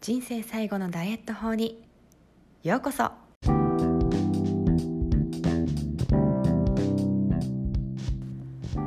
人生最後のダイエット法に。ようこそ。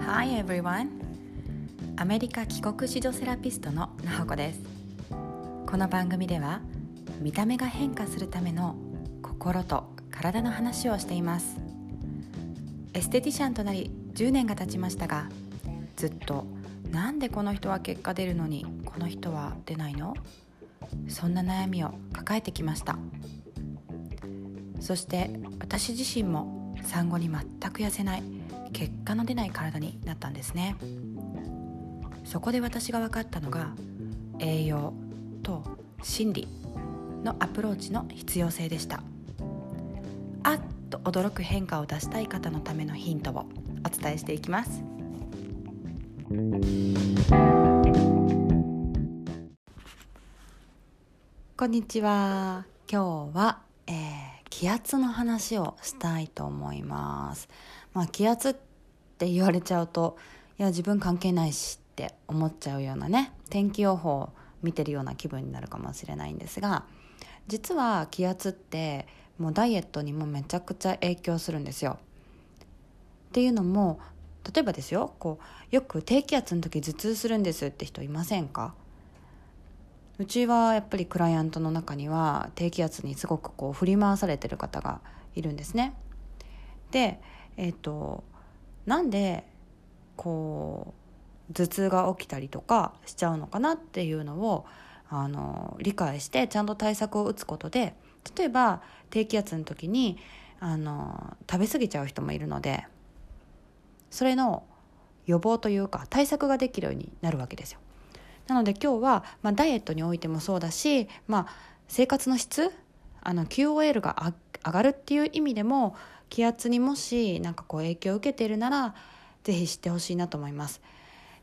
Hi everyone. アメリカ帰国子女セラピストのなほこです。この番組では見た目が変化するための心と体の話をしています。エステティシャンとなり10年が経ちましたがずっとなんでこの人は結果出るのにこの人は出ないの？そんな悩みを抱えてきました。そして私自身も産後に全く痩せない結果の出ない体になったんですね。そこで私が分かったのが栄養と心理のアプローチの必要性でした。あっと驚く変化を出したい方のためのヒントをお伝えしていきます。こんにちは。今日は、えー、気圧の話をしたいと思います。まあ気圧って言われちゃうといや自分関係ないしって思っちゃうようなね天気予報を見てるような気分になるかもしれないんですが実は気圧ってもうダイエットにもめちゃくちゃ影響するんですよ。っていうのも例えばですよこうよく低気圧の時頭痛するんですって人いませんか？うちはやっぱりクライアントの中には低気圧にすごくこう振り回されてる方がいるんですね。で、えっ、ー、となんでこう頭痛が起きたりとかしちゃうのかなっていうのをあの理解してちゃんと対策を打つことで例えば低気圧の時にあの食べ過ぎちゃう人もいるのでそれの予防というか対策ができるようになるわけですよ。なので今日は、まあ、ダイエットにおいてもそうだし、まあ、生活の質あの QOL が上がるっていう意味でも気圧にもしなんかこう影響を受けているならぜひ知ってほしいなと思います。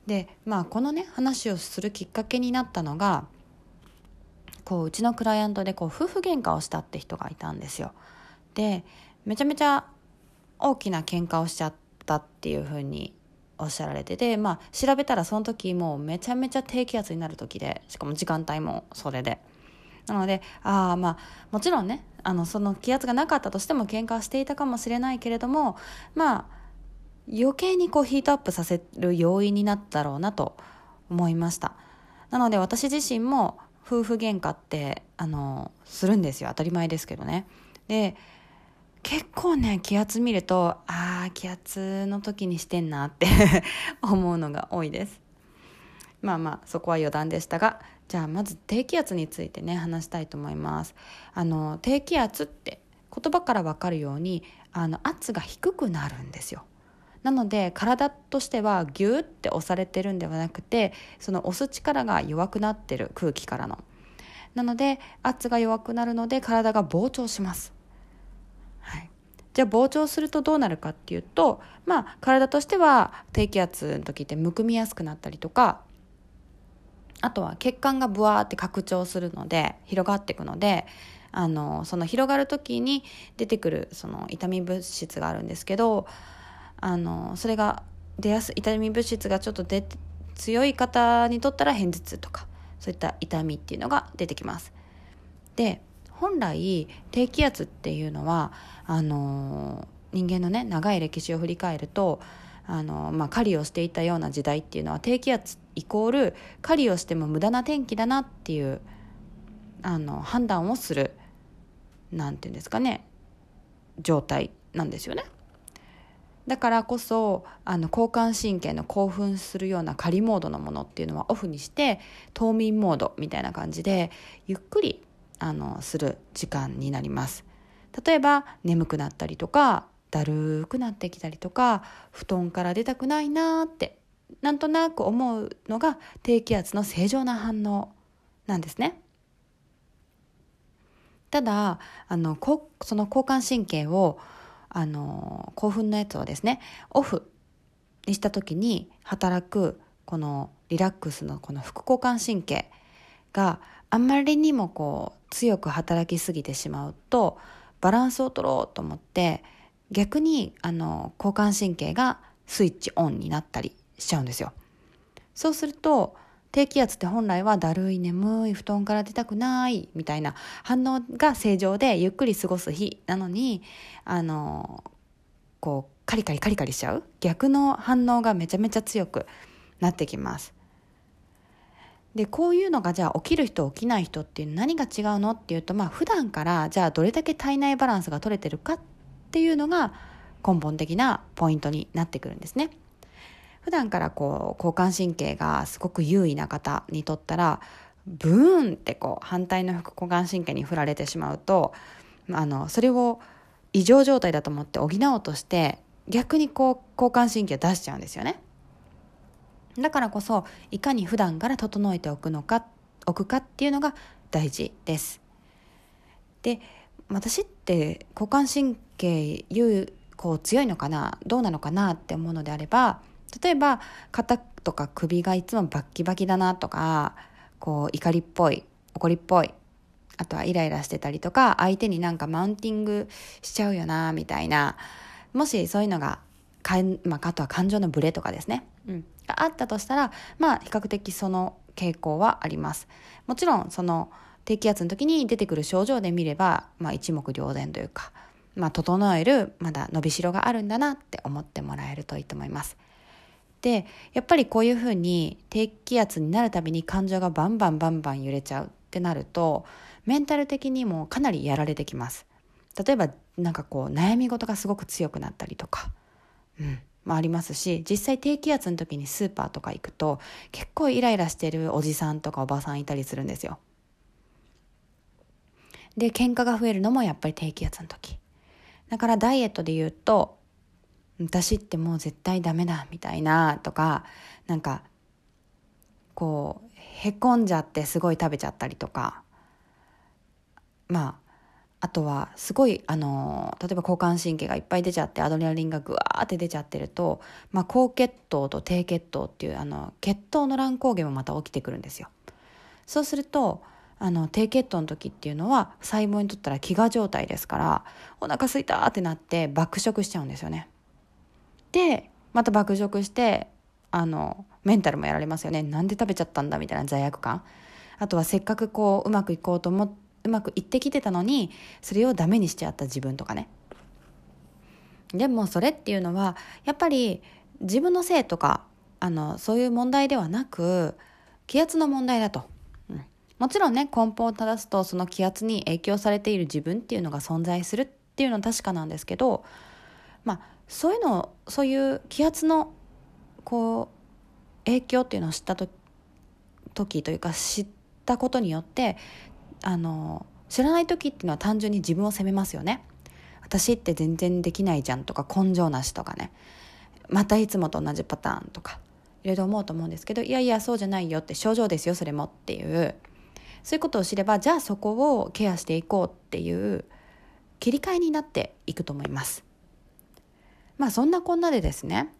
でまあこのね話をするきっかけになったのがこううちのクライアントでこう夫婦喧嘩をしたって人がいたんですよ。でめちゃめちゃ大きな喧嘩をしちゃったっていうふうにおっしゃられてて、まあ、調べたらその時もうめちゃめちゃ低気圧になる時でしかも時間帯もそれで。なのでああまあもちろんねあのその気圧がなかったとしても喧嘩はしていたかもしれないけれどもまあ余計にこうヒートアップさせる要因になったろうなと思いました。なので私自身も夫婦喧嘩ってあのするんですよ。当たり前ですけどね。で結構ね気圧見るとああ気圧の時にしてんなって 思うのが多いです。まあまあそこは余談でしたがじゃあまず低気圧についてね話したいと思います。あの低気圧って言葉から分かるようにあの圧が低くなるんですよ。なので体としてはギューって押されてるんではなくてその押す力が弱くなってる空気からの。なので圧が弱くなるので体が膨張します。じゃあ膨張するとどうなるかっていうとまあ体としては低気圧の時ってむくみやすくなったりとかあとは血管がブワーって拡張するので広がっていくのであのその広がる時に出てくるその痛み物質があるんですけどあのそれが出やすい痛み物質がちょっと出強い方にとったら片頭痛とかそういった痛みっていうのが出てきます。で本来低気圧っていうのはあの人間のね長い歴史を振り返るとあの、まあ、狩りをしていたような時代っていうのは低気圧イコール狩りをしても無駄な天気だなっていうあの判断をするなんていうんですかね状態なんですよね。だからこそあの交感神経の興奮するような狩りモードのものっていうのはオフにして冬眠モードみたいな感じでゆっくりあのする時間になります。例えば眠くなったりとかだるくなってきたりとか布団から出たくないなってなんとなく思うのが低気圧の正常な反応なんですね。ただあのその交感神経をあの興奮のやつをですねオフにした時に働くこのリラックスのこの副交感神経があんまりにもこう強く働きすぎてしまうとバランスを取ろうと思って逆にあの交感神経がスイッチオンになったりしちゃうんですよ。そうすると低気圧って本来はだるい眠い布団から出たくないみたいな反応が正常でゆっくり過ごす日なのにあのこうカリカリカリカリしちゃう逆の反応がめちゃめちゃ強くなってきますでこういうのがじゃあ起きる人起きない人っていう何が違うのっていうとまあ普段からじゃあどれだけ体内バランスが取れてるかっていうのが根本的なポイントになってくるんですね。普段からこう交感神経がすごく優位な方にとったらブーンってこう反対の副交感神経に振られてしまうとあのそれを異常状態だと思って補おうとして逆にこう交感神経を出しちゃうんですよね。だからこそいかに普段から整えておくのか置くかっていうのが大事です。で私って交感神経優こう強いのかなどうなのかなって思うのであれば例えば肩とか首がいつもバッキバキだなとかこう怒りっぽい怒りっぽいあとはイライラしてたりとか相手になんかマウンティングしちゃうよなみたいなもしそういうのがかん、まあ、あとは感情のブレとかですね、うん、があったとしたらまあ比較的その傾向はあります。もちろんその低気圧の時に出てくる症状で見れば、まあ、一目瞭然というか、まあ、整えるまだ伸びしろがあるんだなって思ってもらえるといいと思います。でやっぱりこういうふうに低気圧になるたびに感情がバンバンバンバン揺れちゃうってなるとメンタル的にもかなりやられてきます。例えばなんかこう悩み事がすごく強くなったりとか、うん。まあ、ありますし実際低気圧の時にスーパーとか行くと結構イライラしてるおじさんとかおばさんいたりするんですよ。で喧嘩が増えるのもやっぱり低気圧の時。だからダイエットで言うと私ってもう絶対ダメだみたいなとかなんかこうへこんじゃってすごい食べちゃったりとかまああとはすごいあの例えば交感神経がいっぱい出ちゃってアドレナリンがグワーって出ちゃってると、まあ、高血糖と低血糖っていうあの血糖の乱高下もまた起きてくるんですよ。そうするとあの低血糖の時っていうのは細胞にとったら飢餓状態ですからお腹すいたってなって爆食しちゃうんですよね。でまた爆食してあのメンタルもやられますよねなんで食べちゃったんだみたいな罪悪感あとはせっかくこううまくいこうと思ってうまくいってきてたのにそれをダメにしちゃった自分とかね。でもそれっていうのはやっぱり自分のせいとかあのそういう問題ではなく気圧の問題だと、うん、もちろんね根本を正すとその気圧に影響されている自分っていうのが存在するっていうのは確かなんですけどまあそういうのそういう気圧のこう影響っていうのを知った時というか知ったことによってあの知らない時っていうのは単純に自分を責めますよね。私って全然できないじゃんとか根性なしとかね。またいつもと同じパターンとか。いろいろ思うと思うんですけどいやいやそうじゃないよって症状ですよそれもっていう。そういうことを知ればじゃあそこをケアしていこうっていう切り替えになっていくと思います。まあそんなこんなでですね。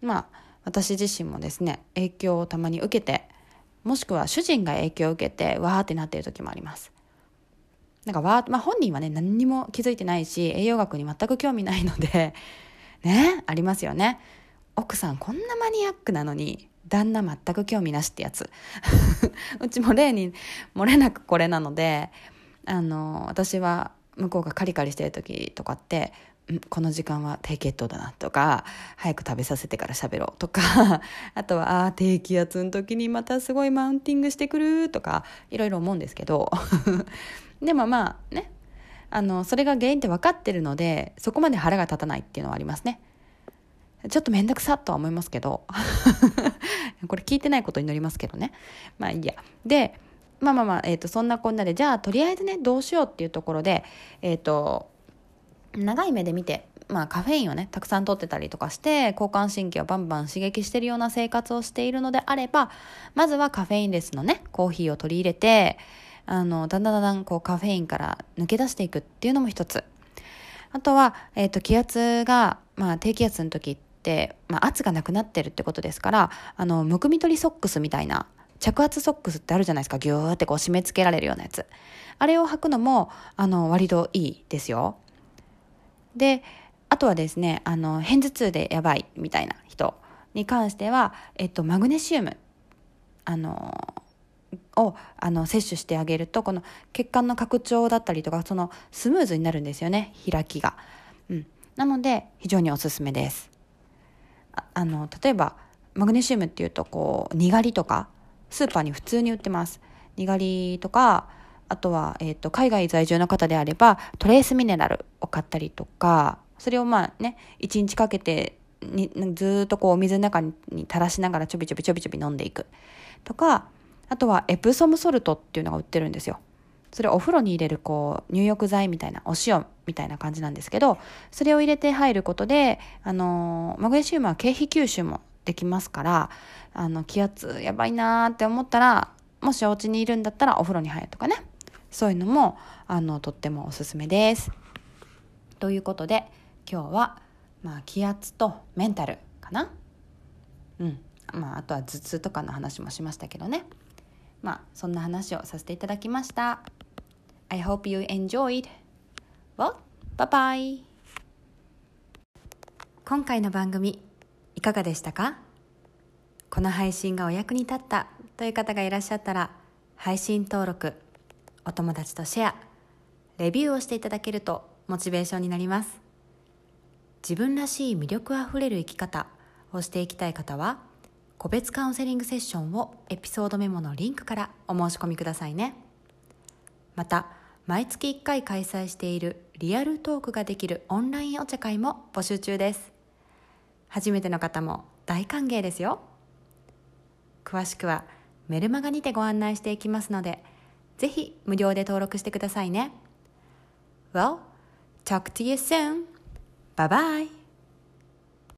まあ私自身もですね影響をたまに受けてもしくは主人が影響を受けてわーってなってる時もあります。なんかわー、まあ、本人はね何にも気づいてないし栄養学に全く興味ないので ねありますよね。奥さんこんなマニアックなのに旦那全く興味なしってやつ。うちも例に漏れなくこれなのであの私は向こうがカリカリしてる時とかってこの時間は低血糖だなとか早く食べさせてから喋ろうとか あとはあ低気圧の時にまたすごいマウンティングしてくるとかいろいろ思うんですけど。でもまあねあのそれが原因って分かってるのでそこまで腹が立たないっていうのはありますね。ちょっと面倒くさとは思いますけど。これ聞いてないことになりますけどね。まあいいや。でまあまあまあ、えーと、そんなこんなでじゃあとりあえずねどうしようっていうところでえっ、ー、と長い目で見て、まあ、カフェインをねたくさん取ってたりとかして交感神経をバンバン刺激してるような生活をしているのであればまずはカフェインレスのねコーヒーを取り入れてあのだんだんだんだんこうカフェインから抜け出していくっていうのも一つ。あとは、えーと、気圧が、まあ、低気圧の時って、まあ、圧がなくなってるってことですからあのむくみ取りソックスみたいな着圧ソックスってあるじゃないですか。ギューってこう締め付けられるようなやつ。あれを履くのもあの割といいですよ。であとはですねあの片頭痛でやばいみたいな人に関しては、えっと、マグネシウムあのをあの摂取してあげるとこの血管の拡張だったりとかそのスムーズになるんですよね開きが、うん、なので非常におすすめです。あの例えばマグネシウムっていうとこうにがりとかスーパーに普通に売ってます。にがりとかあとは、えーと、海外在住の方であればトレースミネラルを買ったりとかそれをまあね1日かけてにずっとこうお水の中に垂らしながらちょびちょびちょびちょび飲んでいく。とかあとはエプソムソルトっていうのが売ってるんですよ。それお風呂に入れるこう入浴剤みたいなお塩みたいな感じなんですけどそれを入れて入ることであのマグネシウムは経皮吸収もできますからあの気圧やばいなーって思ったらもしお家にいるんだったらお風呂に入るとかね。そういうのもあのとってもおすすめです。ということで今日は、まあ、気圧とメンタルかなうんまああとは頭痛とかの話もしましたけどねまあそんな話をさせていただきました。I hope you enjoyed. Well, bye bye. 今回の番組いかがでしたか？この配信がお役に立ったという方がいらっしゃったら配信登録お友達とシェア。レビューをしていただけるとモチベーションになります。自分らしい魅力あふれる生き方をしていきたい方は個別カウンセリングセッションをエピソードメモのリンクからお申し込みくださいね。また毎月1回開催しているリアルトークができるオンラインお茶会も募集中です。初めての方も大歓迎ですよ。詳しくはメルマガにてご案内していきますのでぜひ無料で登録してくださいね Well, talk to you soon. Bye bye.